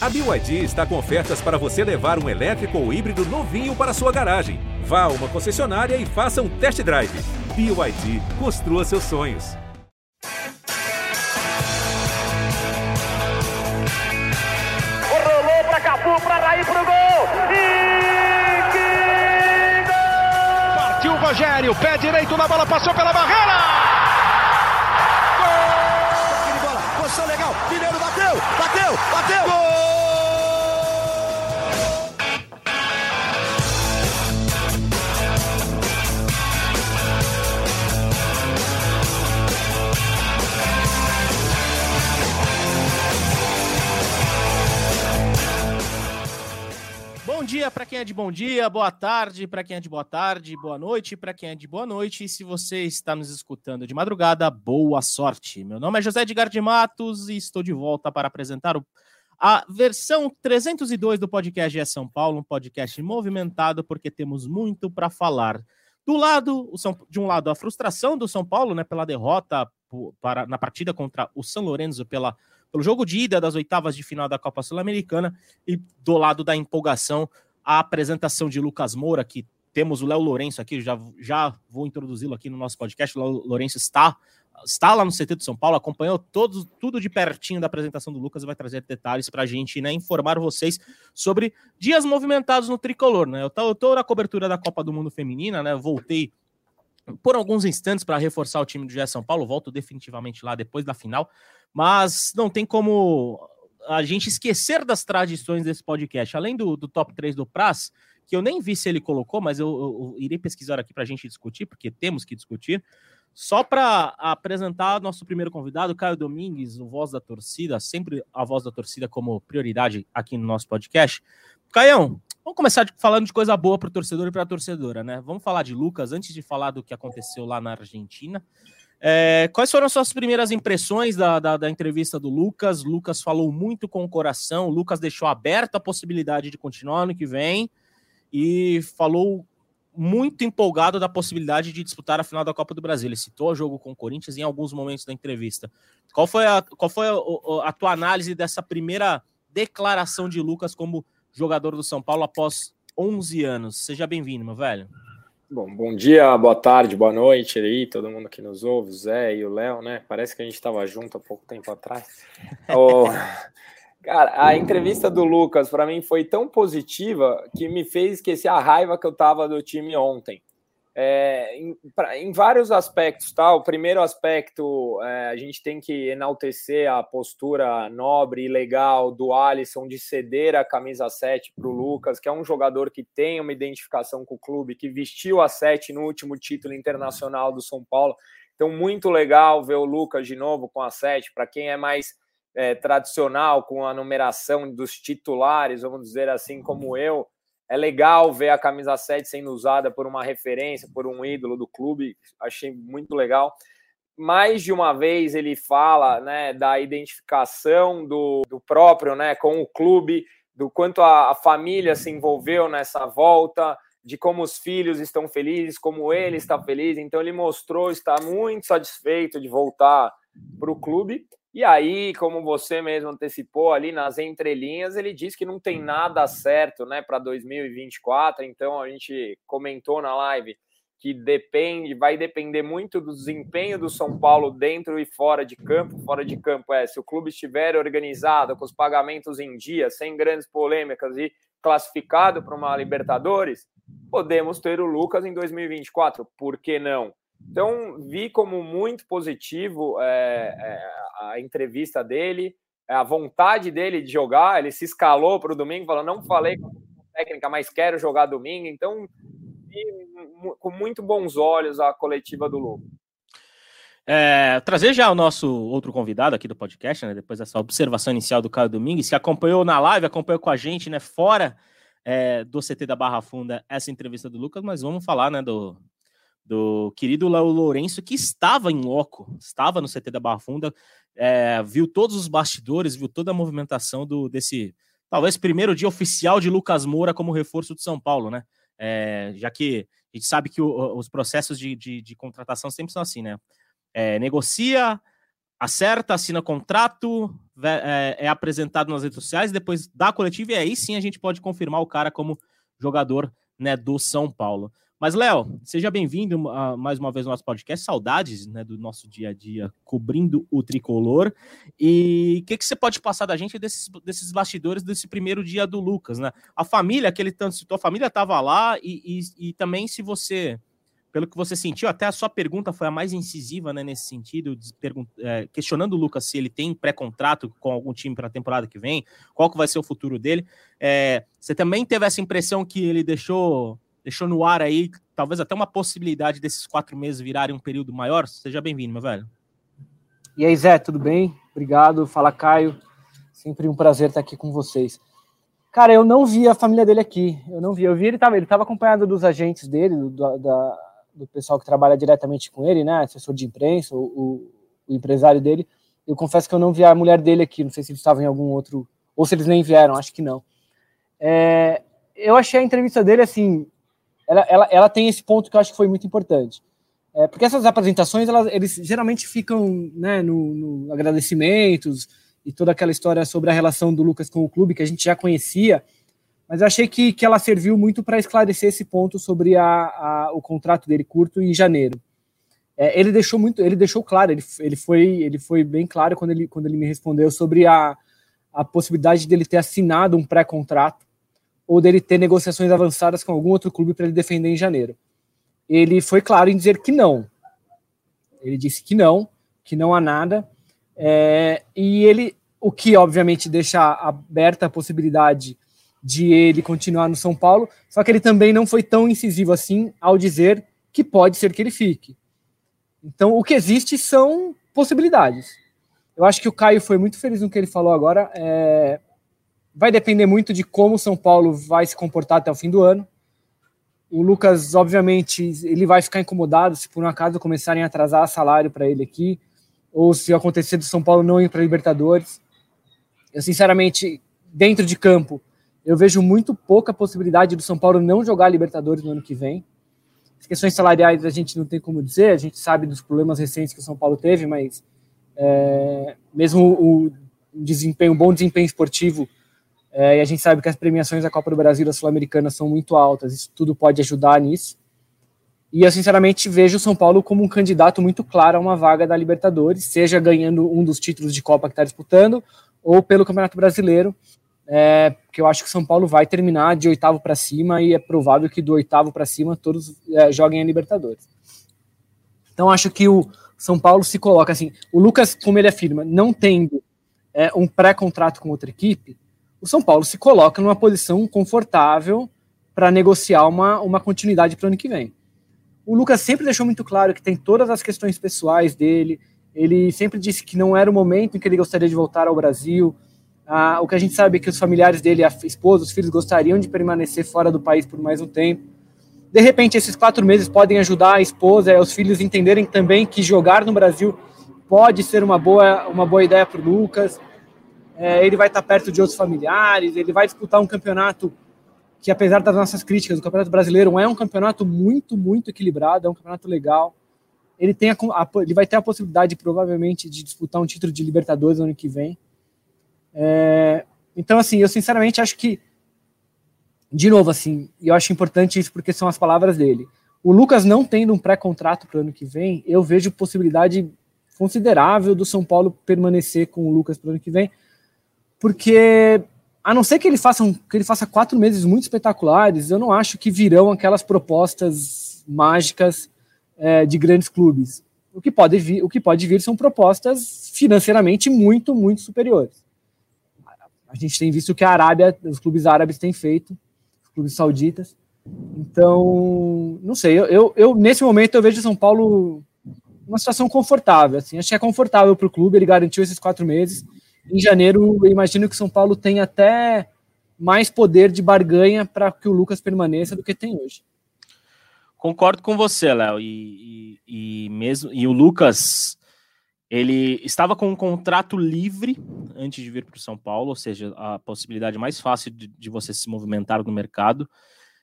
A BYD está com ofertas para você levar um elétrico ou híbrido novinho para sua garagem. Vá a uma concessionária e faça um test drive. BYD, construa seus sonhos. Rolou para Cafu, para Raí, pro gol! E que gol! Partiu o Rogério, pé direito na bola, passou pela barreira! Gol! de bola, posição legal, Mineiro bateu, bateu, bateu! Gol! Dia para quem é de bom dia, boa tarde para quem é de boa tarde, boa noite para quem é de boa noite. E se você está nos escutando de madrugada, boa sorte. Meu nome é José Edgar de Matos e estou de volta para apresentar a versão 302 do podcast é São Paulo, um podcast movimentado porque temos muito para falar. Do lado, de um lado, a frustração do São Paulo, né, pela derrota para, na partida contra o São Lourenço pela pelo jogo de ida das oitavas de final da Copa Sul-Americana e do lado da empolgação, a apresentação de Lucas Moura, que temos o Léo Lourenço aqui, já, já vou introduzi-lo aqui no nosso podcast. O Léo Lourenço está, está lá no CT de São Paulo, acompanhou todos, tudo de pertinho da apresentação do Lucas e vai trazer detalhes para a gente né, informar vocês sobre dias movimentados no tricolor. Né? Eu estou na cobertura da Copa do Mundo Feminina, né? Voltei por alguns instantes para reforçar o time do GE São Paulo, volto definitivamente lá depois da final, mas não tem como a gente esquecer das tradições desse podcast. Além do, do top 3 do Praz, que eu nem vi se ele colocou, mas eu, eu, eu irei pesquisar aqui para a gente discutir, porque temos que discutir. Só para apresentar nosso primeiro convidado, Caio Domingues, o Voz da Torcida, sempre a Voz da Torcida como prioridade aqui no nosso podcast. Caião, vamos começar falando de coisa boa para o torcedor e para a torcedora, né? Vamos falar de Lucas antes de falar do que aconteceu lá na Argentina. É, quais foram as suas primeiras impressões da, da, da, entrevista do Lucas? Lucas falou muito com o coração, Lucas deixou aberta a possibilidade de continuar ano que vem e falou muito empolgado da possibilidade de disputar a final da Copa do Brasil. Ele citou o jogo com o Corinthians em alguns momentos da entrevista. Qual foi a, qual foi a, a, a tua análise dessa primeira declaração de Lucas como jogador do São Paulo após 11 anos? Seja bem-vindo, meu velho. Bom, bom dia, boa tarde, boa noite aí, todo mundo que nos ouve, o Zé e o Léo, né? Parece que a gente estava junto há pouco tempo atrás. oh, cara, a entrevista do Lucas para mim foi tão positiva que me fez esquecer a raiva que eu tava do time ontem é, em, pra, em, vários aspectos, tá? O primeiro aspecto, é, a gente tem que enaltecer a postura nobre e legal do Alisson de ceder a camisa 7 para o Lucas, que é um jogador que tem uma identificação com o clube, que vestiu a 7 no último título internacional do São Paulo. Então, muito legal ver o Lucas de novo com a 7. Para quem é mais é, tradicional, com a numeração dos titulares, vamos dizer assim, como eu, é legal ver a camisa 7 sendo usada por uma referência, por um ídolo do clube. Achei muito legal. Mais de uma vez ele fala né, da identificação do, do próprio né, com o clube, do quanto a, a família se envolveu nessa volta, de como os filhos estão felizes, como ele está feliz. Então ele mostrou estar muito satisfeito de voltar para o clube. E aí, como você mesmo antecipou ali nas entrelinhas, ele diz que não tem nada certo, né, para 2024. Então a gente comentou na live que depende, vai depender muito do desempenho do São Paulo dentro e fora de campo. Fora de campo é se o clube estiver organizado, com os pagamentos em dia, sem grandes polêmicas e classificado para uma Libertadores, podemos ter o Lucas em 2024. Por que não? Então, vi como muito positivo é, é, a entrevista dele, a vontade dele de jogar. Ele se escalou para o domingo, falou: não falei com técnica, mas quero jogar domingo. Então, vi com muito bons olhos a coletiva do Lucas. É, trazer já o nosso outro convidado aqui do podcast, né, depois dessa observação inicial do Caio Domingues, que acompanhou na live, acompanhou com a gente, né, fora é, do CT da Barra Funda, essa entrevista do Lucas, mas vamos falar, né, do, do querido Léo Lourenço, que estava em loco, estava no CT da Barra Funda, é, viu todos os bastidores, viu toda a movimentação do desse, talvez, primeiro dia oficial de Lucas Moura como reforço de São Paulo, né? É, já que a gente sabe que o, os processos de, de, de, contratação sempre são assim, né? É, negocia, acerta, assina contrato, é, é, apresentado nas redes sociais, depois da coletiva, e aí sim a gente pode confirmar o cara como jogador né, do São Paulo. Mas, Léo, seja bem-vindo uh, mais uma vez ao nosso podcast. Saudades né, do nosso dia a dia cobrindo o tricolor. E o que, que você pode passar da gente desses, desses bastidores desse primeiro dia do Lucas? Né? A família, que ele tanto citou, a família estava lá, e, e, e, também se você, pelo que você sentiu, até a sua pergunta foi a mais incisiva né, nesse sentido, é, questionando o Lucas se ele tem pré-contrato com algum time para a temporada que vem, qual que vai ser o futuro dele. É, você também teve essa impressão que ele deixou deixou no ar aí, talvez até uma possibilidade desses quatro meses virarem um período maior. Seja bem-vindo, meu velho. E aí, Zé, tudo bem? Obrigado. Fala, Caio. Sempre um prazer estar aqui com vocês. Cara, eu não vi a família dele aqui. Eu não vi. Eu vi ele estava ele tava acompanhado dos agentes dele, do, da, do pessoal que trabalha diretamente com ele, né? Assessor de imprensa, o, o, o, empresário dele. Eu confesso que eu não vi a mulher dele aqui. Não sei se eles estavam em algum outro. Ou se eles nem vieram, acho que não. É, eu achei a entrevista dele assim ela, ela, ela tem esse ponto que eu acho que foi muito importante. É, porque essas apresentações, elas, eles geralmente ficam né, no, no, agradecimentos e toda aquela história sobre a relação do Lucas com o clube, que a gente já conhecia, mas eu achei que, que ela serviu muito para esclarecer esse ponto sobre a, a, o contrato dele curto em janeiro. É, ele deixou muito, ele deixou claro, ele, ele, foi, ele foi bem claro quando ele, quando ele me respondeu sobre a, a possibilidade dele ter assinado um pré-contrato ou dele ter negociações avançadas com algum outro clube para ele defender em janeiro. Ele foi claro em dizer que não. Ele disse que não, que não há nada. É, e ele, o que obviamente deixa aberta a possibilidade de ele continuar no São Paulo, só que ele também não foi tão incisivo assim ao dizer que pode ser que ele fique. Então, o que existe são possibilidades. Eu acho que o Caio foi muito feliz no que ele falou agora. É, vai depender muito de como o São Paulo vai se comportar até o fim do ano. O Lucas, obviamente, ele vai ficar incomodado se por um acaso começarem a atrasar salário para ele aqui, ou se acontecer do São Paulo não ir para Libertadores. Eu, sinceramente, dentro de campo, eu vejo muito pouca possibilidade do São Paulo não jogar Libertadores no ano que vem. As questões salariais a gente não tem como dizer, a gente sabe dos problemas recentes que o São Paulo teve, mas é, mesmo o desempenho, um bom desempenho esportivo é, e a gente sabe que as premiações da Copa do Brasil e da Sul-Americana são muito altas, isso tudo pode ajudar nisso. E eu, sinceramente, vejo o São Paulo como um candidato muito claro a uma vaga da Libertadores, seja ganhando um dos títulos de Copa que está disputando, ou pelo Campeonato Brasileiro, é, porque eu acho que o São Paulo vai terminar de oitavo para cima e é provável que do oitavo para cima todos é, joguem a Libertadores. Então, acho que o São Paulo se coloca assim. O Lucas, como ele afirma, não tendo é, um pré-contrato com outra equipe, o São Paulo se coloca numa posição confortável para negociar uma, uma continuidade para o ano que vem. O Lucas sempre deixou muito claro que tem todas as questões pessoais dele, ele sempre disse que não era o momento em que ele gostaria de voltar ao Brasil. Ah, o que a gente sabe é que os familiares dele, a esposa, os filhos gostariam de permanecer fora do país por mais um tempo. De repente, esses quatro meses podem ajudar a esposa e os filhos entenderem também que jogar no Brasil pode ser uma boa, uma boa ideia para o Lucas é, ele vai estar perto de outros familiares, ele vai disputar um campeonato que, apesar das nossas críticas, o Campeonato Brasileiro é um campeonato muito, muito equilibrado, é um campeonato legal. Ele, tem a, a, ele vai ter a possibilidade, provavelmente, de disputar um título de Libertadores no ano que vem. É, então, assim, eu sinceramente acho que, de novo, assim, eu acho importante isso porque são as palavras dele. O Lucas não tendo um pré-contrato para o ano que vem, eu vejo possibilidade considerável do São Paulo permanecer com o Lucas para o ano que vem, porque a não ser que ele faça um, que ele faça quatro meses muito espetaculares, eu não acho que virão aquelas propostas mágicas é, de grandes clubes. O que pode vir, o que pode vir são propostas financeiramente muito, muito superiores. A gente tem visto o que a Arábia, os clubes árabes têm feito, os clubes sauditas. Então, não sei, eu, eu, eu nesse momento eu vejo São Paulo uma situação confortável. Assim, acho que é confortável para o clube, ele garantiu esses quatro meses em janeiro, eu imagino que São Paulo tem até mais poder de barganha para que o Lucas permaneça do que tem hoje. Concordo com você, Léo. E, e, e, mesmo e o Lucas ele estava com um contrato livre antes de vir para o São Paulo, ou seja, a possibilidade mais fácil de, de você se movimentar no mercado,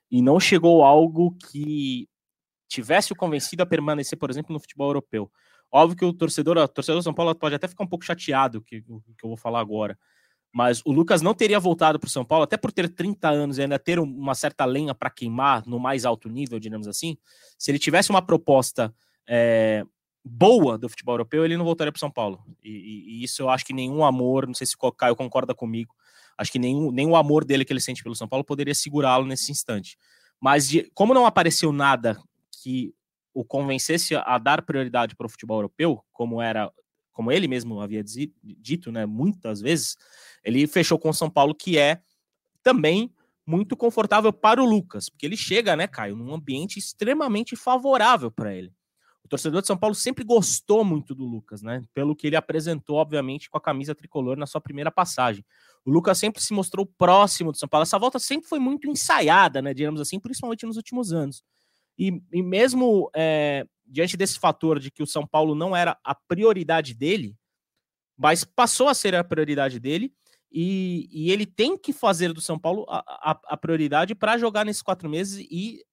e não chegou algo que tivesse o convencido a permanecer, por exemplo, no futebol europeu. Óbvio que o torcedor, o torcedor do São Paulo pode até ficar um pouco chateado que, que eu vou falar agora. Mas o Lucas não teria voltado para o São Paulo, até por ter 30 anos e ainda ter uma certa lenha para queimar no mais alto nível, digamos assim. Se ele tivesse uma proposta é, boa do futebol europeu, ele não voltaria para o São Paulo. E, e, e, isso eu acho que nenhum amor, não sei se o Caio concorda comigo, acho que nenhum, nenhum amor dele que ele sente pelo São Paulo poderia segurá-lo nesse instante. Mas de, como não apareceu nada que o convencesse a dar prioridade para o futebol europeu, como era, como ele mesmo havia dito, né, muitas vezes, ele fechou com o São Paulo, que é também muito confortável para o Lucas, porque ele chega, né, Caio, num ambiente extremamente favorável para ele. O torcedor de São Paulo sempre gostou muito do Lucas, né? Pelo que ele apresentou, obviamente, com a camisa tricolor na sua primeira passagem. O Lucas sempre se mostrou próximo do São Paulo. Essa volta sempre foi muito ensaiada, né? Digamos assim, principalmente nos últimos anos. E, e mesmo é, diante desse fator de que o São Paulo não era a prioridade dele, mas passou a ser a prioridade dele, e, e ele tem que fazer do São Paulo a, a, a prioridade para jogar nesses quatro meses e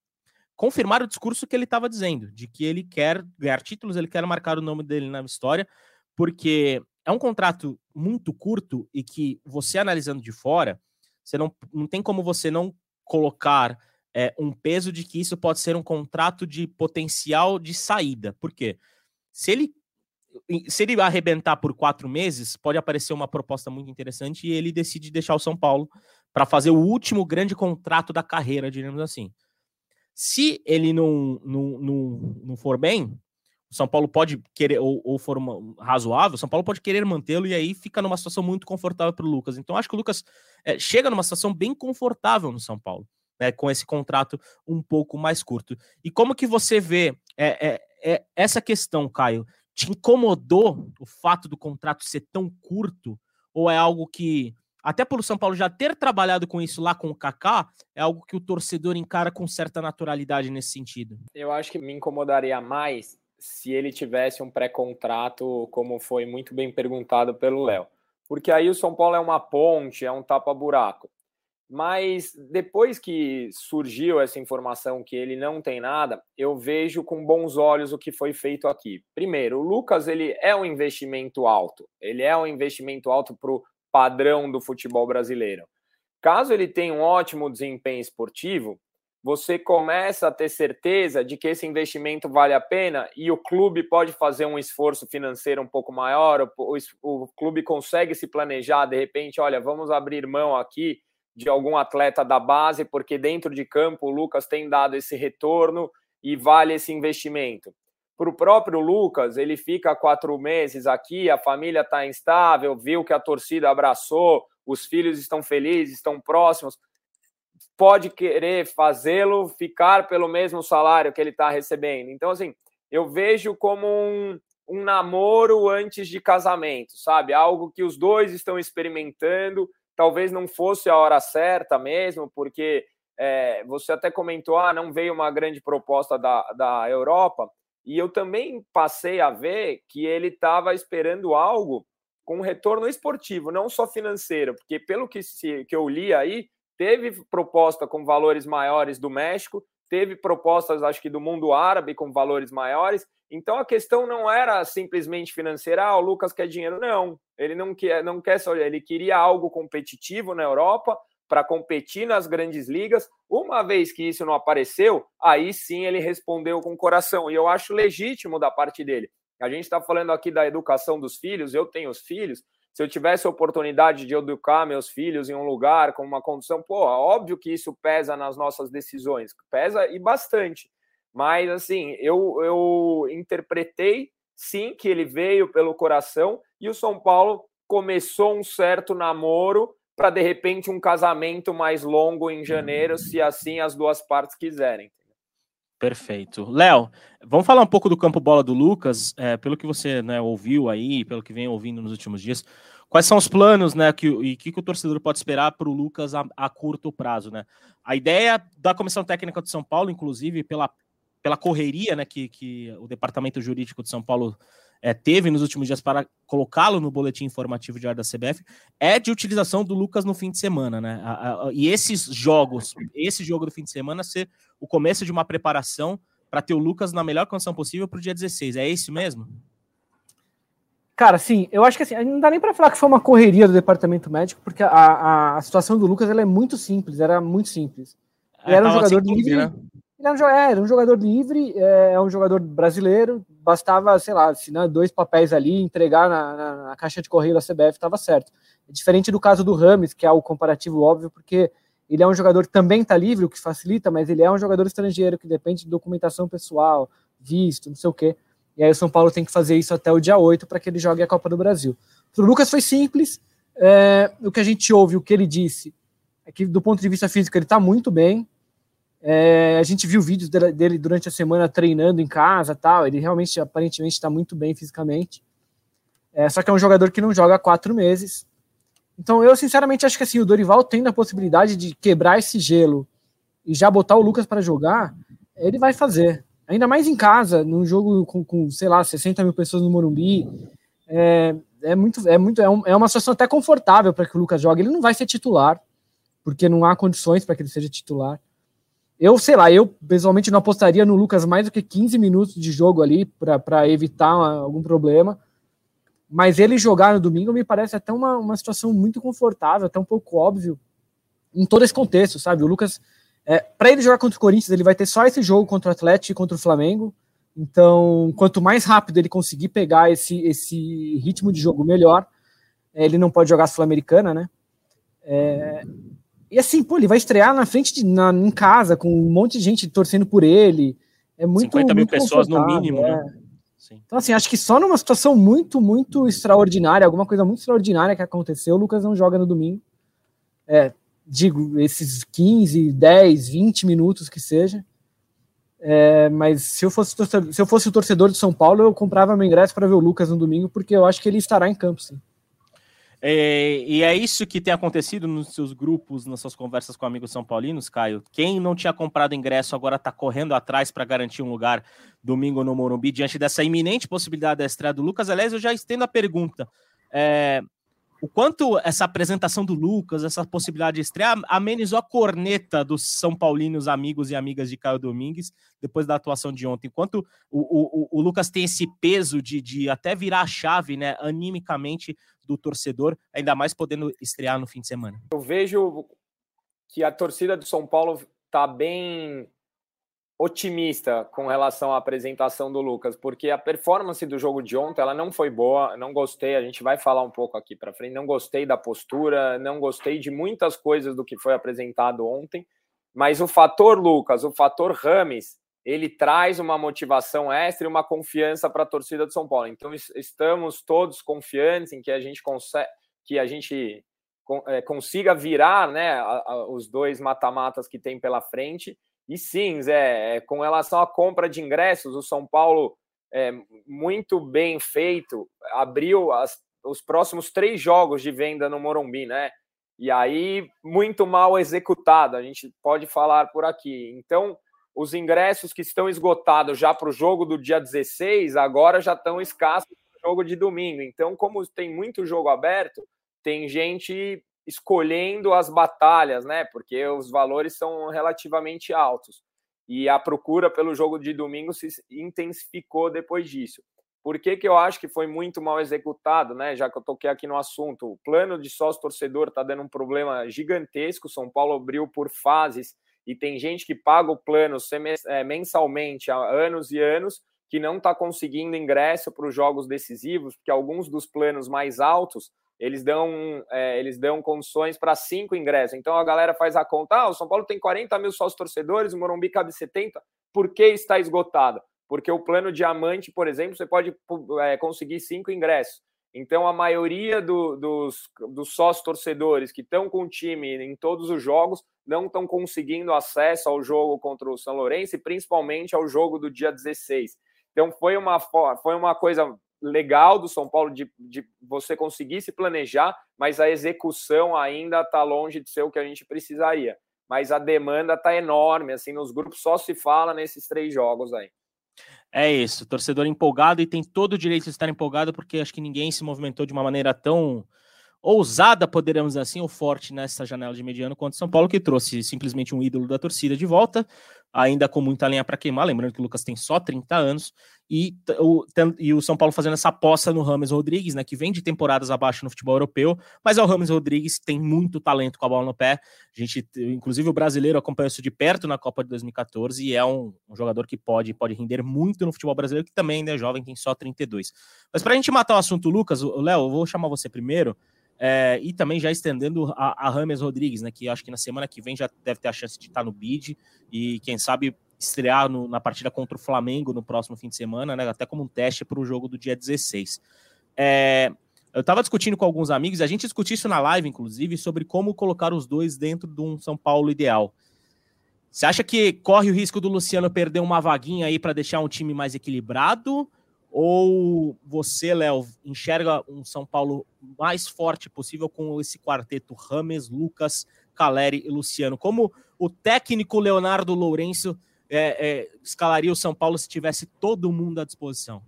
confirmar o discurso que ele estava dizendo, de que ele quer ganhar títulos, ele quer marcar o nome dele na história, porque é um contrato muito curto e que você analisando de fora, você não, não tem como você não colocar é, um peso de que isso pode ser um contrato de potencial de saída. Por quê? Se ele, se ele arrebentar por quatro meses, pode aparecer uma proposta muito interessante e ele decide deixar o São Paulo para fazer o último grande contrato da carreira, digamos assim. Se ele não, não, não, não for bem, o São Paulo pode querer, ou, ou for uma, razoável, o São Paulo pode querer mantê-lo e aí fica numa situação muito confortável para o Lucas. Então, acho que o Lucas é, chega numa situação bem confortável no São Paulo né, com esse contrato um pouco mais curto. E como que você vê é, é, é, essa questão, Caio? Te incomodou o fato do contrato ser tão curto? Ou é algo que, até pelo São Paulo já ter trabalhado com isso lá com o Kaká, é algo que o torcedor encara com certa naturalidade nesse sentido? Eu acho que me incomodaria mais se ele tivesse um pré-contrato, como foi muito bem perguntado pelo Léo. Porque aí o São Paulo é uma ponte, é um tapa-buraco. Mas depois que surgiu essa informação que ele não tem nada, eu vejo com bons olhos o que foi feito aqui. Primeiro, o Lucas ele é um investimento alto. Ele é um investimento alto para o padrão do futebol brasileiro. Caso ele tenha um ótimo desempenho esportivo, você começa a ter certeza de que esse investimento vale a pena e o clube pode fazer um esforço financeiro um pouco maior, o, o, o clube consegue se planejar, de repente, olha, vamos abrir mão aqui de algum atleta da base, porque dentro de campo o Lucas tem dado esse retorno e vale esse investimento. Para o próprio Lucas, ele fica quatro meses aqui, a família está instável, viu que a torcida abraçou, os filhos estão felizes, estão próximos, pode querer fazê-lo ficar pelo mesmo salário que ele está recebendo. Então, assim, eu vejo como um, um namoro antes de casamento, sabe? Algo que os dois estão experimentando talvez não fosse a hora certa mesmo, porque é, você até comentou, ah, não veio uma grande proposta da, da Europa, e eu também passei a ver que ele estava esperando algo com retorno esportivo, não só financeiro, porque pelo que, se, que eu li aí, teve proposta com valores maiores do México, teve propostas, acho que do mundo árabe com valores maiores. Então a questão não era simplesmente financeira, ah, o Lucas quer dinheiro. Não, ele não quer, não quer só, ele queria algo competitivo na Europa para competir nas grandes ligas. Uma vez que isso não apareceu, aí sim ele respondeu com coração. E eu acho legítimo da parte dele. A gente está falando aqui da educação dos filhos, eu tenho os filhos, se eu tivesse a oportunidade de educar meus filhos em um lugar com uma condição, pô, óbvio que isso pesa nas nossas decisões, pesa e bastante. Mas assim, eu, eu interpretei sim que ele veio pelo coração e o São Paulo começou um certo namoro para de repente um casamento mais longo em janeiro, se assim as duas partes quiserem. Perfeito. Léo, vamos falar um pouco do campo bola do Lucas, é, pelo que você né, ouviu aí, pelo que vem ouvindo nos últimos dias. Quais são os planos, né, que, e o que, que, o torcedor pode esperar para o Lucas a, a, curto prazo, né? A ideia da comissão técnica de São Paulo, inclusive pela, pela correria, né, que, que o departamento jurídico de São Paulo é, teve nos últimos dias para colocá-lo no boletim informativo diário da CBF, é de utilização do Lucas no fim de semana, né? A, a, e esses jogos, esse jogo do fim de semana ser o começo de uma preparação para ter o Lucas na melhor condição possível para o dia 16. É isso mesmo? Cara, sim, eu acho que assim, não dá nem para falar que foi uma correria do departamento médico, porque a, a, a situação do Lucas ela é muito simples, era muito simples. Ele é, era um jogador livre, né? Ele era um, é, era um jogador livre, é, é, um jogador brasileiro, bastava, sei lá, assinar dois papéis ali, entregar na, na, na caixa de correio da CBF, estava certo. É diferente do caso do Rames, que é o comparativo óbvio, porque ele é um jogador que também está livre, o que facilita, mas ele é um jogador estrangeiro que depende de documentação pessoal, visto, não sei o quê. E aí o São Paulo tem que fazer isso até o dia 8 para que ele jogue a Copa do Brasil. Para o Lucas foi simples. É, o que a gente ouve, o que ele disse, é que do ponto de vista físico ele está muito bem. É, a gente viu vídeos dele, durante a semana treinando em casa tal. Ele realmente, aparentemente, está muito bem fisicamente. É, só que é um jogador que não joga há quatro meses. Então eu, sinceramente, acho que assim, o Dorival tendo a possibilidade de quebrar esse gelo e já botar o Lucas para jogar, ele vai fazer. Ainda mais em casa, num jogo com, com sei lá, 60 mil pessoas no Morumbi. É, é muito, é muito, é, um, é uma situação até confortável para que o Lucas jogue. Ele não vai ser titular, porque não há condições para que ele seja titular. Eu, sei lá, eu pessoalmente não apostaria no Lucas mais do que 15 minutos de jogo ali para evitar algum problema. Mas ele jogar no domingo me parece até uma, uma situação muito confortável, até um pouco óbvio em todo esse contexto, sabe? O Lucas é, para ele jogar contra o Corinthians, ele vai ter só esse jogo contra o Atlético e contra o Flamengo. Então, quanto mais rápido ele conseguir pegar esse, esse ritmo de jogo, melhor. É, ele não pode jogar Sul-Americana, né? É, e assim, pô, ele vai estrear na frente de, na, em casa, com um monte de gente torcendo por ele. É muito. 50 mil pessoas no mínimo, né? é. né? Então, assim, acho que só numa situação muito, muito extraordinária, alguma coisa muito extraordinária que aconteceu, o Lucas não joga no domingo. É, digo, esses 15, 10, 20 minutos que seja. É, mas se eu, fosse torcedor, se eu fosse o torcedor de São Paulo, eu comprava meu ingresso para ver o Lucas no domingo, porque eu acho que ele estará em campo, sim. É, e é isso que tem acontecido nos seus grupos, nas suas conversas com amigos são paulinos, Caio. Quem não tinha comprado ingresso agora está correndo atrás para garantir um lugar domingo no Morumbi, diante dessa iminente possibilidade da estreia do Lucas. Aliás, eu já estendo a pergunta. É, o quanto essa apresentação do Lucas, essa possibilidade de estrear, amenizou a corneta dos São Paulinos amigos e amigas de Caio Domingues depois da atuação de ontem. Enquanto o, o, o Lucas tem esse peso de, de até virar a chave, né, animicamente do torcedor, ainda mais podendo estrear no fim de semana. Eu vejo que a torcida do São Paulo está bem otimista com relação à apresentação do Lucas, porque a performance do jogo de ontem ela não foi boa, não gostei, a gente vai falar um pouco aqui para frente, não gostei da postura, não gostei de muitas coisas do que foi apresentado ontem, mas o fator Lucas, o fator Rames, ele traz uma motivação extra e uma confiança para a torcida do São Paulo. Então estamos todos confiantes em que a gente consegue, que a gente é, consiga virar, né, os dois mata-matas que tem pela frente e sim, Zé, é, com relação à compra de ingressos, o São Paulo, é, muito bem feito, abriu as, os próximos três jogos de venda no Morumbi, né? E aí, muito mal executado, a gente pode falar por aqui. Então, os ingressos que estão esgotados já para o jogo do dia 16, agora já estão escassos para o jogo de domingo. Então, como tem muito jogo aberto, tem gente escolhendo as batalhas, né? Porque os valores são relativamente altos. E a procura pelo jogo de domingo se intensificou depois disso. Por que, que eu acho que foi muito mal executado, né? Já que eu toquei aqui no assunto, o plano de sócio torcedor está dando um problema gigantesco. São Paulo abriu por fases e tem gente que paga o plano é, mensalmente há anos e anos que não está conseguindo ingresso para os jogos decisivos, porque alguns dos planos mais altos eles dão, é, eles dão condições para cinco ingressos. Então a galera faz a conta: ah, o São Paulo tem 40 mil sócios torcedores, o Morumbi cabe 70. Por que está esgotado? Porque o plano diamante, por exemplo, você pode é, conseguir cinco ingressos. Então a maioria do, dos, dos sócios torcedores que estão com o time em todos os jogos não estão conseguindo acesso ao jogo contra o São Lourenço e principalmente ao jogo do dia 16. Então foi uma, foi uma coisa legal do São Paulo de, de você conseguir se planejar, mas a execução ainda está longe de ser o que a gente precisaria. Mas a demanda está enorme, assim, nos grupos só se fala nesses três jogos aí. É isso, torcedor empolgado e tem todo o direito de estar empolgado, porque acho que ninguém se movimentou de uma maneira tão ousada, poderíamos dizer assim, ou forte nessa janela de mediano contra o São Paulo, que trouxe simplesmente um ídolo da torcida de volta, ainda com muita lenha para queimar, lembrando que o Lucas tem só 30 anos, e o, e o São Paulo fazendo essa aposta no Rames Rodrigues, né, que vem de temporadas abaixo no futebol europeu, mas é o Rames Rodrigues tem muito talento com a bola no pé. A gente, inclusive o brasileiro acompanhou isso de perto na Copa de 2014 e é um, um jogador que pode, pode render muito no futebol brasileiro, que também ainda é jovem, tem só 32. Mas para a gente matar o assunto, Lucas, Léo, eu vou chamar você primeiro. É, e também já estendendo a, a Rames Rodrigues, né? Que acho que na semana que vem já deve ter a chance de estar no bid e quem sabe estrear no, na partida contra o Flamengo no próximo fim de semana, né? Até como um teste para o jogo do dia 16. É, eu estava discutindo com alguns amigos, a gente discutiu isso na live, inclusive, sobre como colocar os dois dentro de um São Paulo ideal. Você acha que corre o risco do Luciano perder uma vaguinha aí para deixar um time mais equilibrado? Ou você, Léo, enxerga um São Paulo mais forte possível com esse quarteto Rames, Lucas, Caleri e Luciano? Como o técnico Leonardo Lourenço é, é, escalaria o São Paulo se tivesse todo mundo à disposição?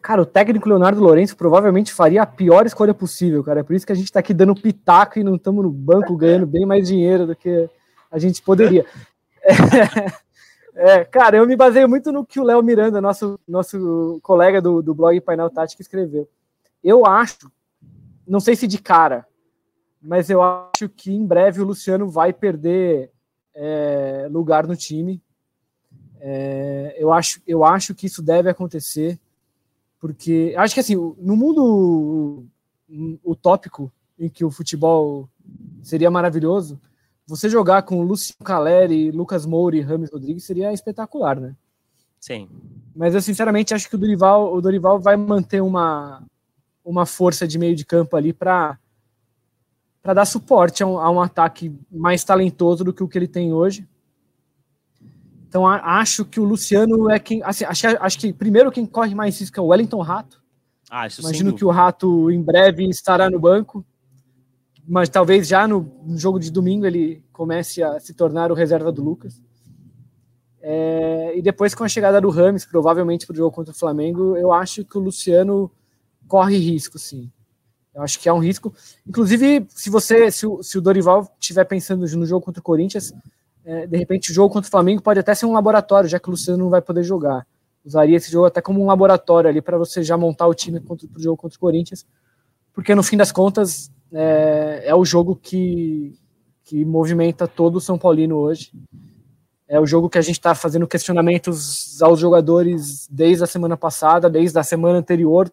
Cara, o técnico Leonardo Lourenço provavelmente faria a pior escolha possível, cara. É por isso que a gente tá aqui dando pitaco e não estamos no banco ganhando bem mais dinheiro do que a gente poderia. É. É, cara, eu me baseio muito no que o Léo Miranda, nosso, nosso colega do, do blog Painel Tático, escreveu. Eu acho, não sei se de cara, mas eu acho que em breve o Luciano vai perder é, lugar no time. É, eu, acho, eu acho que isso deve acontecer, porque acho que assim, no mundo utópico em que o futebol seria maravilhoso, você jogar com Lúcio Caleri, Lucas Moura e Rames Rodrigues seria espetacular, né? Sim. Mas eu sinceramente acho que o Dorival, o Dorival vai manter uma, uma força de meio de campo ali para para dar suporte a um, a um, ataque mais talentoso do que o que ele tem hoje. Então a, acho que o Luciano é quem. Assim, acho, acho que primeiro quem corre mais risco é o Wellington Rato. Ah, Imagino que o Rato em breve estará no banco mas talvez já no, jogo de domingo ele comece a se tornar o reserva do Lucas. É, e depois com a chegada do Rames, provavelmente para o jogo contra o Flamengo, eu acho que o Luciano corre risco, sim. Eu acho que é um risco. Inclusive, se você, se o, se o Dorival estiver pensando no jogo contra o Corinthians, é, de repente o jogo contra o Flamengo pode até ser um laboratório, já que o Luciano não vai poder jogar. Usaria esse jogo até como um laboratório ali para você já montar o time para o jogo contra o Corinthians, porque no fim das contas é, é o jogo que, que movimenta todo o São Paulino hoje. É o jogo que a gente está fazendo questionamentos aos jogadores desde a semana passada, desde a semana anterior,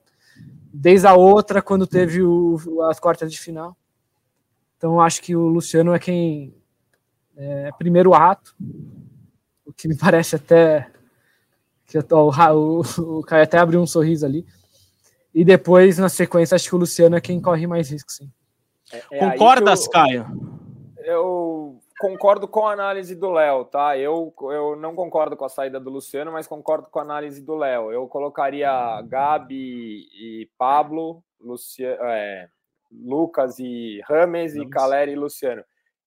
desde a outra, quando teve o, as quartas de final. Então, acho que o Luciano é quem. É, primeiro ato, o que me parece até. que o, o, o Caio até abriu um sorriso ali. E depois, na sequência, acho que o Luciano é quem corre mais risco, sim. É, é Concordas, eu, Caio? Eu concordo com a análise do Léo, tá? Eu, eu não concordo com a saída do Luciano, mas concordo com a análise do Léo. Eu colocaria Gabi e Pablo, Luciano, é, Lucas e Rames e Caleri e Luciano.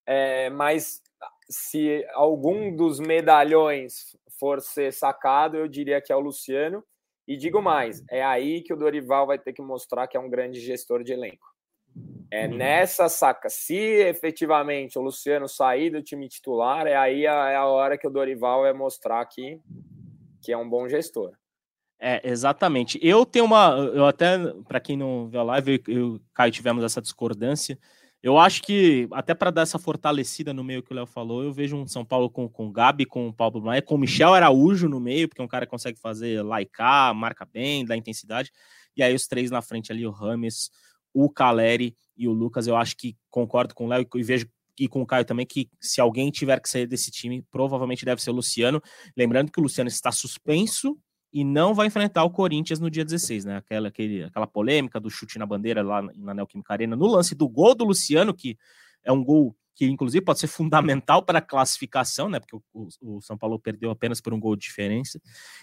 É, mas se algum dos medalhões for ser sacado, eu diria que é o Luciano. E digo mais, é aí que o Dorival vai ter que mostrar que é um grande gestor de elenco. É uhum. nessa saca. Se efetivamente o Luciano sair do time titular, é aí a, é a hora que o Dorival vai mostrar que, que é um bom gestor. É, exatamente. Eu tenho uma. Eu até, para quem não viu a live, eu, eu Caio tivemos essa discordância. Eu acho que, até para dar essa fortalecida no meio que o Léo falou, eu vejo um São Paulo com, com o Gabi, com o Paulo Maia, com o Michel Araújo no meio, porque é um cara que consegue fazer laicar, marca bem, dá intensidade. E aí os três na frente ali, o Rames, o Caleri e o Lucas. Eu acho que concordo com o Léo e vejo e com o Caio também que se alguém tiver que sair desse time, provavelmente deve ser o Luciano. Lembrando que o Luciano está suspenso e não vai enfrentar o Corinthians no dia 16, né? Aquela, aquele, aquela polêmica do chute na bandeira lá na Neoquímica Arena, no lance do gol do Luciano, que é um gol que inclusive pode ser fundamental para a classificação, né? Porque o, o, São Paulo perdeu apenas por um gol de diferença.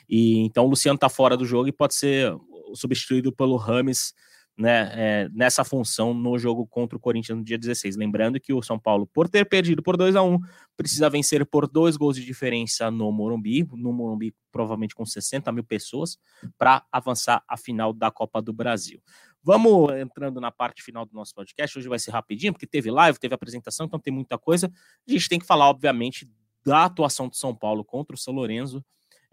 E então o Luciano está fora do jogo e pode ser substituído pelo Rames né, é, nessa função no jogo contra o Corinthians no dia 16. Lembrando que o São Paulo, por ter perdido por 2 a 1 precisa vencer por dois gols de diferença no Morumbi, no Morumbi provavelmente com 60 mil pessoas, para avançar à final da Copa do Brasil. Vamos entrando na parte final do nosso podcast. Hoje vai ser rapidinho, porque teve live, teve apresentação, então tem muita coisa. A gente tem que falar, obviamente, da atuação do São Paulo contra o São Lourenço.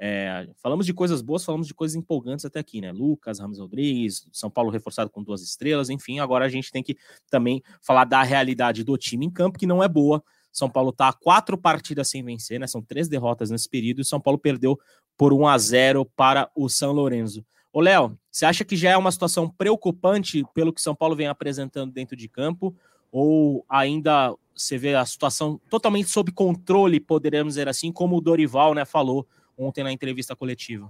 É, falamos de coisas boas, falamos de coisas empolgantes até aqui, né? Lucas, Ramos Rodrigues, São Paulo reforçado com duas estrelas, enfim. Agora a gente tem que também falar da realidade do time em campo, que não é boa. São Paulo está quatro partidas sem vencer, né? São três derrotas nesse período e São Paulo perdeu por 1 a 0 para o São Lourenço. Ô, Léo, você acha que já é uma situação preocupante pelo que São Paulo vem apresentando dentro de campo? Ou ainda você vê a situação totalmente sob controle, poderíamos dizer assim, como o Dorival né, falou ontem na entrevista coletiva?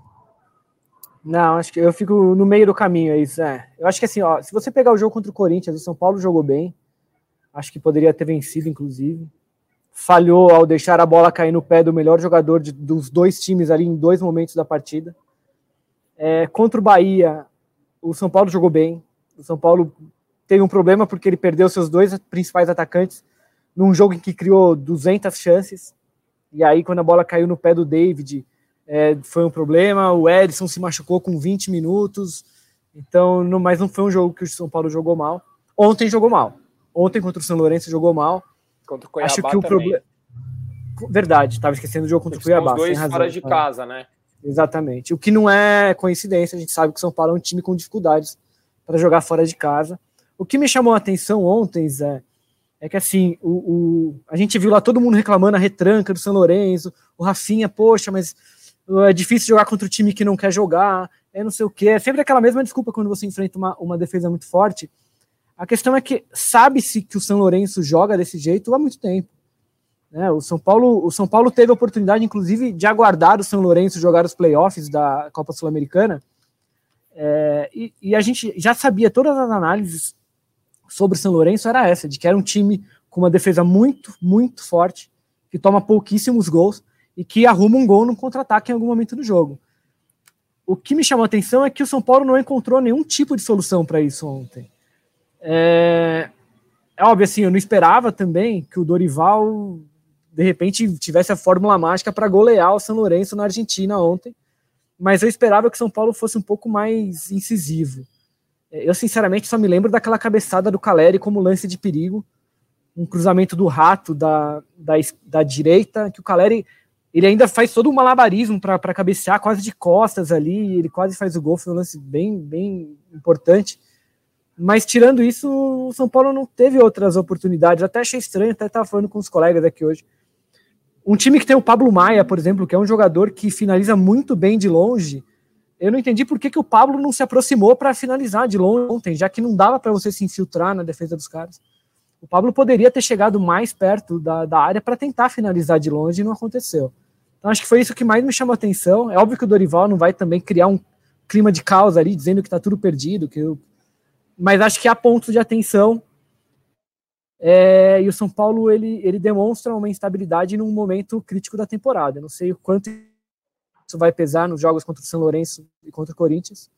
Não, acho que eu fico no meio do caminho, é isso. É. Eu acho que assim, ó, se você pegar o jogo contra o Corinthians, o São Paulo jogou bem. Acho que poderia ter vencido, inclusive. Falhou ao deixar a bola cair no pé do melhor jogador de, dos dois times ali em dois momentos da partida. É, contra o Bahia, o São Paulo jogou bem. O São Paulo teve um problema porque ele perdeu seus dois principais atacantes num jogo em que criou 200 chances. E aí, quando a bola caiu no pé do David, é, foi um problema. O Edson se machucou com 20 minutos. Então, não, mas não foi um jogo que o São Paulo jogou mal. Ontem jogou mal. Ontem contra o São Lourenço jogou mal. Contra o Cuiabá Acho que o problema. Verdade, estava esquecendo o jogo contra o Cuiabá. Os dois fora de casa, né? Exatamente. O que não é coincidência, a gente sabe que o São Paulo é um time com dificuldades para jogar fora de casa. O que me chamou a atenção ontem, Zé, é que assim, o, o, a gente viu lá todo mundo reclamando a retranca do São Lourenço, o Rafinha, poxa, mas é difícil jogar contra o time que não quer jogar, é não sei o quê. É sempre aquela mesma desculpa quando você enfrenta uma, uma defesa muito forte. A questão é que sabe-se que o São Lourenço joga desse jeito há muito tempo. Né? O, São Paulo, o São Paulo teve a oportunidade, inclusive, de aguardar o São Lourenço jogar os playoffs da Copa Sul-Americana. É, e, e, a gente já sabia, todas as análises sobre o São Lourenço era essa, de que era um time com uma defesa muito, muito forte, que toma pouquíssimos gols e que arruma um gol no contra-ataque em algum momento do jogo. O que me chamou a atenção é que o São Paulo não encontrou nenhum tipo de solução para isso ontem. É, é óbvio assim, eu não esperava também que o Dorival de repente tivesse a fórmula mágica para golear o São Lourenço na Argentina ontem, mas eu esperava que o São Paulo fosse um pouco mais incisivo. Eu, sinceramente, só me lembro daquela cabeçada do Caleri como lance de perigo, um cruzamento do rato da, da, da direita, que o Caleri ele ainda faz todo um malabarismo para cabecear quase de costas ali, ele quase faz o gol, foi um lance bem, bem importante. Mas tirando isso, o São Paulo não teve outras oportunidades. Até achei estranho, até estava falando com os colegas aqui hoje. Um time que tem o Pablo Maia, por exemplo, que é um jogador que finaliza muito bem de longe, eu não entendi por que, que o Pablo não se aproximou para finalizar de longe ontem, já que não dava para você se infiltrar na defesa dos caras. O Pablo poderia ter chegado mais perto da, da área para tentar finalizar de longe e não aconteceu. Então acho que foi isso que mais me chamou a atenção. É óbvio que o Dorival não vai também criar um clima de caos ali, dizendo que está tudo perdido, que eu... mas acho que há pontos de atenção é, e o São Paulo ele, ele demonstra uma instabilidade num momento crítico da temporada. Eu não sei o quanto isso vai pesar nos jogos contra o São Lourenço e contra o Corinthians,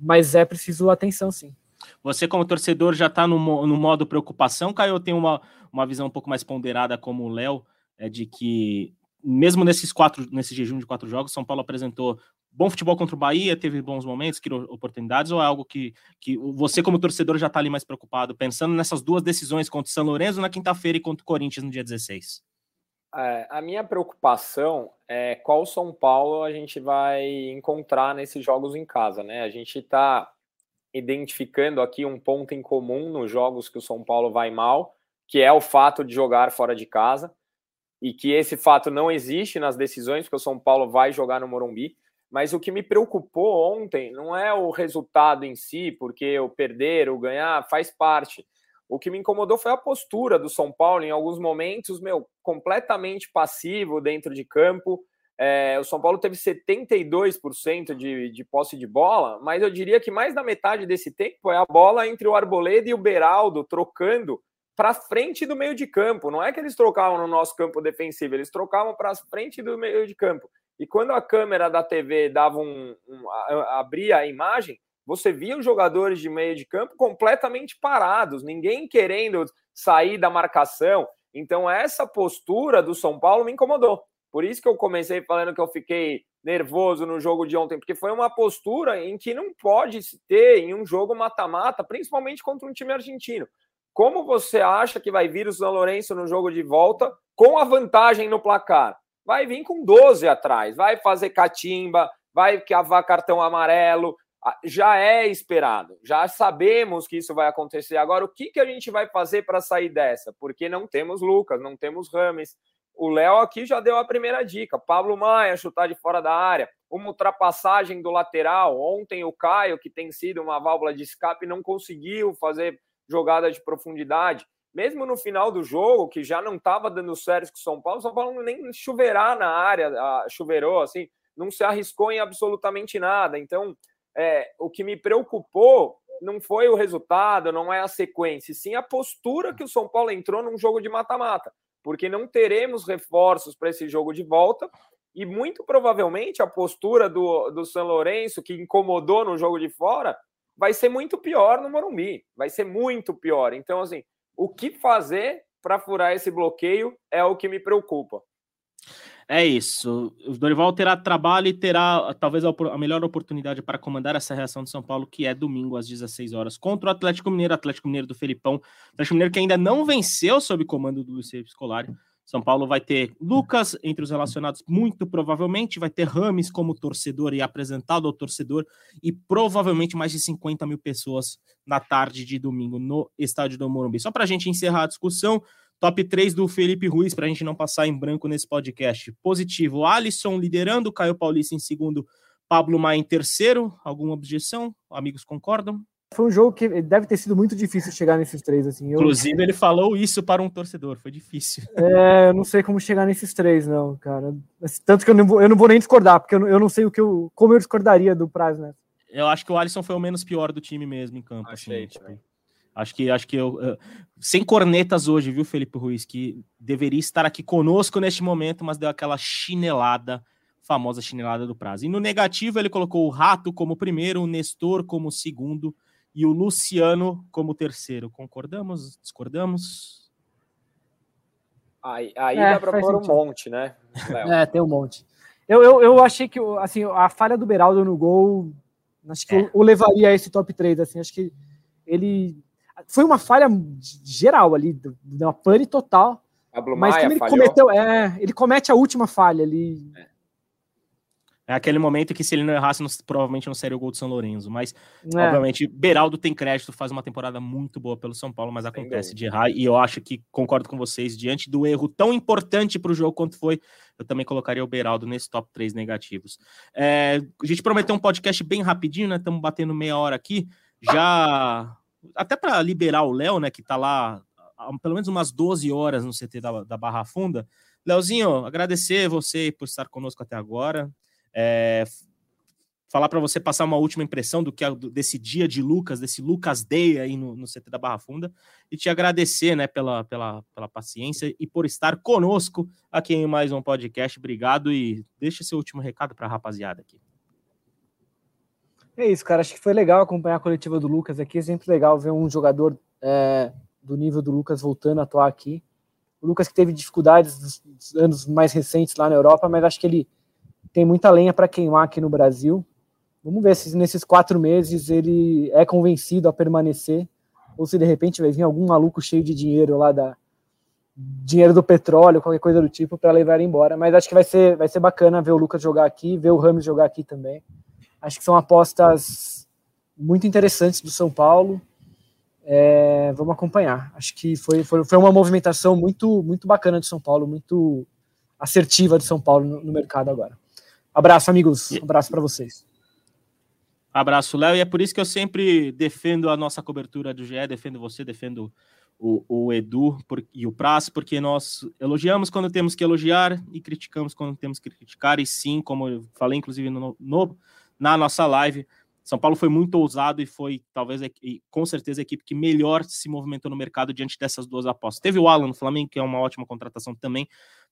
mas é preciso atenção, sim. Você, como torcedor, já está no, no modo preocupação, Caio? Tem uma, uma visão um pouco mais ponderada, como o Léo, é de que, mesmo nesses quatro, nesse jejum de quatro jogos, São Paulo apresentou bom futebol contra o Bahia, teve bons momentos, criou oportunidades, ou é algo que, que você, como torcedor, já está ali mais preocupado, pensando nessas duas decisões contra o São Lourenço na quinta-feira e contra o Corinthians no dia 16? É, a minha preocupação é qual São Paulo a gente vai encontrar nesses jogos em casa, né? A gente está identificando aqui um ponto em comum nos jogos que o São Paulo vai mal, que é o fato de jogar fora de casa, e que esse fato não existe nas decisões, porque o São Paulo vai jogar no Morumbi. Mas o que me preocupou ontem não é o resultado em si, porque o perder, o ganhar faz parte. O que me incomodou foi a postura do São Paulo em alguns momentos, meu, completamente passivo dentro de campo. É, o São Paulo teve 72% de, de posse de bola, mas eu diria que mais da metade desse tempo é a bola entre o Arboleda e o Beraldo trocando para frente do meio de campo. Não é que eles trocavam no nosso campo defensivo, eles trocavam para frente do meio de campo. E quando a câmera da TV dava um, um abria a imagem, você via os jogadores de meio de campo completamente parados, ninguém querendo sair da marcação. Então essa postura do São Paulo me incomodou. Por isso que eu comecei falando que eu fiquei nervoso no jogo de ontem, porque foi uma postura em que não pode se ter em um jogo mata-mata, principalmente contra um time argentino. Como você acha que vai vir o São Lourenço no jogo de volta com a vantagem no placar? Vai vir com 12 atrás, vai fazer catimba, vai cavar cartão amarelo, já é esperado, já sabemos que isso vai acontecer. Agora, o que, que a gente vai fazer para sair dessa? Porque não temos Lucas, não temos Rames. O Léo aqui já deu a primeira dica. Pablo Maia chutar de fora da área, uma ultrapassagem do lateral. Ontem o Caio, que tem sido uma válvula de escape, não conseguiu fazer jogada de profundidade. Mesmo no final do jogo, que já não estava dando certo com o São Paulo, o São Paulo nem chuveirar na área, chuveirou assim, não se arriscou em absolutamente nada. Então, é, o que me preocupou não foi o resultado, não é a sequência, sim a postura que o São Paulo entrou num jogo de mata-mata, porque não teremos reforços para esse jogo de volta e muito provavelmente a postura do, do São Lourenço, que incomodou no jogo de fora, vai ser muito pior no Morumbi, vai ser muito pior. Então, assim, o que fazer para furar esse bloqueio é o que me preocupa. É isso. O Dorival terá trabalho e terá talvez a melhor oportunidade para comandar essa reação de São Paulo, que é domingo às 16 horas, contra o Atlético Mineiro, Atlético Mineiro do Felipão. Atlético Mineiro que ainda não venceu sob comando do Luiz Scolari. São Paulo vai ter Lucas entre os relacionados, muito provavelmente, vai ter Rames como torcedor e apresentado ao torcedor, e provavelmente mais de 50 mil pessoas na tarde de domingo no estádio do Morumbi. Só para a gente encerrar a discussão, Top 3 do Felipe Ruiz, para a gente não passar em branco nesse podcast. Positivo, Alisson liderando, Caio Paulista em segundo, Pablo Maia em terceiro. Alguma objeção? Amigos concordam? Foi um jogo que deve ter sido muito difícil chegar nesses três. Assim. Eu... Inclusive, ele falou isso para um torcedor, foi difícil. É, eu não sei como chegar nesses três, não, cara. Tanto que eu não vou, eu não vou nem discordar, porque eu não, eu não sei o que eu, como eu discordaria do prazo, né? Eu acho que o Alisson foi o menos pior do time mesmo em campo. Achei, assim, tipo, Acho que acho que eu, sem cornetas hoje, viu, Felipe Ruiz, que deveria estar aqui conosco neste momento, mas deu aquela chinelada, famosa chinelada do prazo. E no negativo ele colocou o Rato como primeiro, o Nestor como segundo e o Luciano como terceiro. Concordamos? Discordamos? Aí, aí é, dá para pôr um monte, né? Léo? É, tem um monte. Eu, eu, eu achei que assim, a falha do Beraldo no gol, acho que é. o levaria a esse top 3, assim, acho que ele foi uma falha geral ali, uma pane total. mas como ele falhou. cometeu, é, ele comete a última falha ali. É. é aquele momento que se ele não errasse, não, provavelmente não seria o gol do São Lourenço. Mas, é. obviamente, Beraldo tem crédito, faz uma temporada muito boa pelo São Paulo, mas acontece de errar. E eu acho que concordo com vocês, diante do erro tão importante para o jogo quanto foi, eu também colocaria o Beraldo nesse top 3 negativos. É, a gente prometeu um podcast bem rapidinho, né? Estamos batendo meia hora aqui. Já até para liberar o Léo, né, que está lá há pelo menos umas 12 horas no CT da, da Barra Funda. Léozinho, agradecer você por estar conosco até agora. É, falar para você passar uma última impressão do que desse dia de Lucas, desse Lucas Day aí no, no CT da Barra Funda, e te agradecer né, pela, pela, pela paciência e por estar conosco aqui em mais um podcast. Obrigado e deixa seu último recado para a rapaziada aqui. É isso, cara. Acho que foi legal acompanhar a coletiva do Lucas aqui. É sempre legal ver um jogador é, do nível do Lucas voltando a atuar aqui. O Lucas que teve dificuldades nos anos mais recentes lá na Europa, mas acho que ele tem muita lenha para queimar aqui no Brasil. Vamos ver se nesses quatro meses ele é convencido a permanecer ou se de repente vai vir algum maluco cheio de dinheiro lá da dinheiro do petróleo, qualquer coisa do tipo para levar ele embora. Mas acho que vai ser vai ser bacana ver o Lucas jogar aqui, ver o Ramos jogar aqui também. Acho que são apostas muito interessantes do São Paulo. É, vamos acompanhar. Acho que foi, foi, foi uma movimentação muito, muito bacana de São Paulo, muito assertiva de São Paulo no, no mercado agora. Abraço, amigos. Um abraço para vocês. Abraço, Léo. E é por isso que eu sempre defendo a nossa cobertura do GE, defendo você, defendo o, o Edu por, e o Praz, porque nós elogiamos quando temos que elogiar e criticamos quando temos que criticar. E sim, como eu falei, inclusive, no, no na nossa live. São Paulo foi muito ousado e foi, talvez, e com certeza, a equipe que melhor se movimentou no mercado diante dessas duas apostas. Teve o Alan no Flamengo, que é uma ótima contratação também,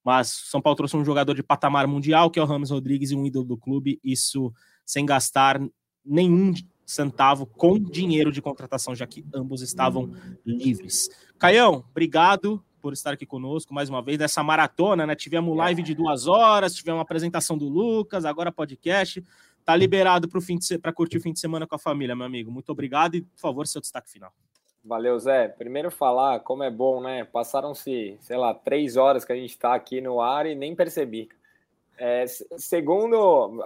mas São Paulo trouxe um jogador de patamar mundial, que é o Ramos Rodrigues, e um ídolo do clube, isso sem gastar nenhum centavo com dinheiro de contratação, já que ambos estavam livres. Caião, obrigado por estar aqui conosco mais uma vez nessa maratona, né? Tivemos live de duas horas, tivemos uma apresentação do Lucas, agora podcast. Tá liberado para curtir o fim de semana com a família, meu amigo. Muito obrigado e, por favor, seu destaque final. Valeu, Zé. Primeiro falar como é bom, né? Passaram-se, sei lá, três horas que a gente está aqui no ar e nem percebi. É, segundo,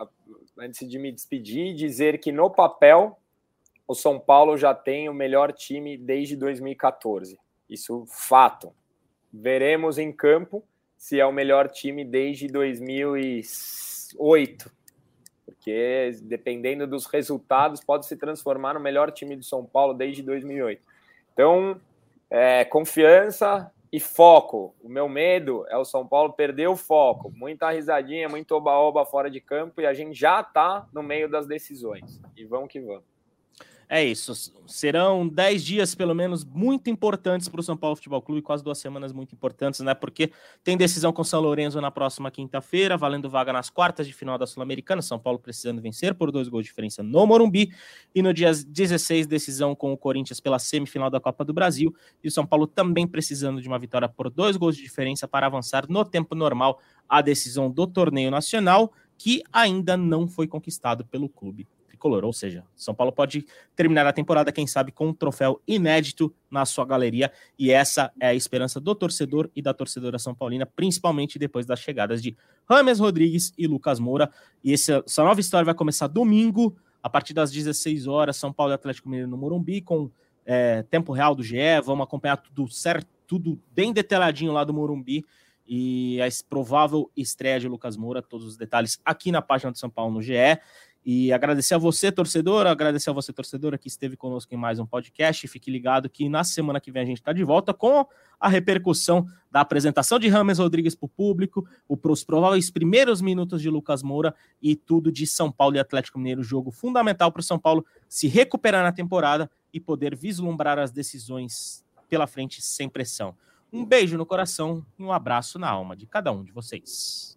antes de me despedir, dizer que no papel o São Paulo já tem o melhor time desde 2014. Isso fato. Veremos em campo se é o melhor time desde 2008. Porque dependendo dos resultados, pode se transformar no melhor time do São Paulo desde 2008. Então, é, confiança e foco. O meu medo é o São Paulo perder o foco. Muita risadinha, muito oba-oba fora de campo e a gente já está no meio das decisões. E vamos que vamos. É isso. Serão 10 dias, pelo menos, muito importantes para o São Paulo Futebol Clube, quase duas semanas muito importantes, né? Porque tem decisão com São Lourenço na próxima quinta-feira, valendo vaga nas quartas de final da Sul-Americana. São Paulo precisando vencer por dois gols de diferença no Morumbi. E no dia 16, decisão com o Corinthians pela semifinal da Copa do Brasil. E o São Paulo também precisando de uma vitória por dois gols de diferença para avançar no tempo normal a decisão do torneio nacional, que ainda não foi conquistado pelo clube tricolor. Ou seja, São Paulo pode terminar a temporada, quem sabe, com um troféu inédito na sua galeria. E essa é a esperança do torcedor e da torcedora São Paulina, principalmente depois das chegadas de Rames Rodrigues e Lucas Moura. E essa, nova história vai começar domingo, a partir das 16 horas, São Paulo e Atlético Mineiro no Morumbi, com é, tempo real do GE. Vamos acompanhar tudo certo, tudo bem detalhadinho lá do Morumbi e a provável estreia de Lucas Moura, todos os detalhes aqui na página do São Paulo no GE. E agradecer a você, torcedor, agradecer a você, torcedora, que esteve conosco em mais um podcast. Fique ligado que na semana que vem a gente está de volta com a repercussão da apresentação de Rames Rodrigues para o público, os prováveis primeiros minutos de Lucas Moura e tudo de São Paulo e Atlético Mineiro. Jogo fundamental para o São Paulo se recuperar na temporada e poder vislumbrar as decisões pela frente sem pressão. Um beijo no coração e um abraço na alma de cada um de vocês.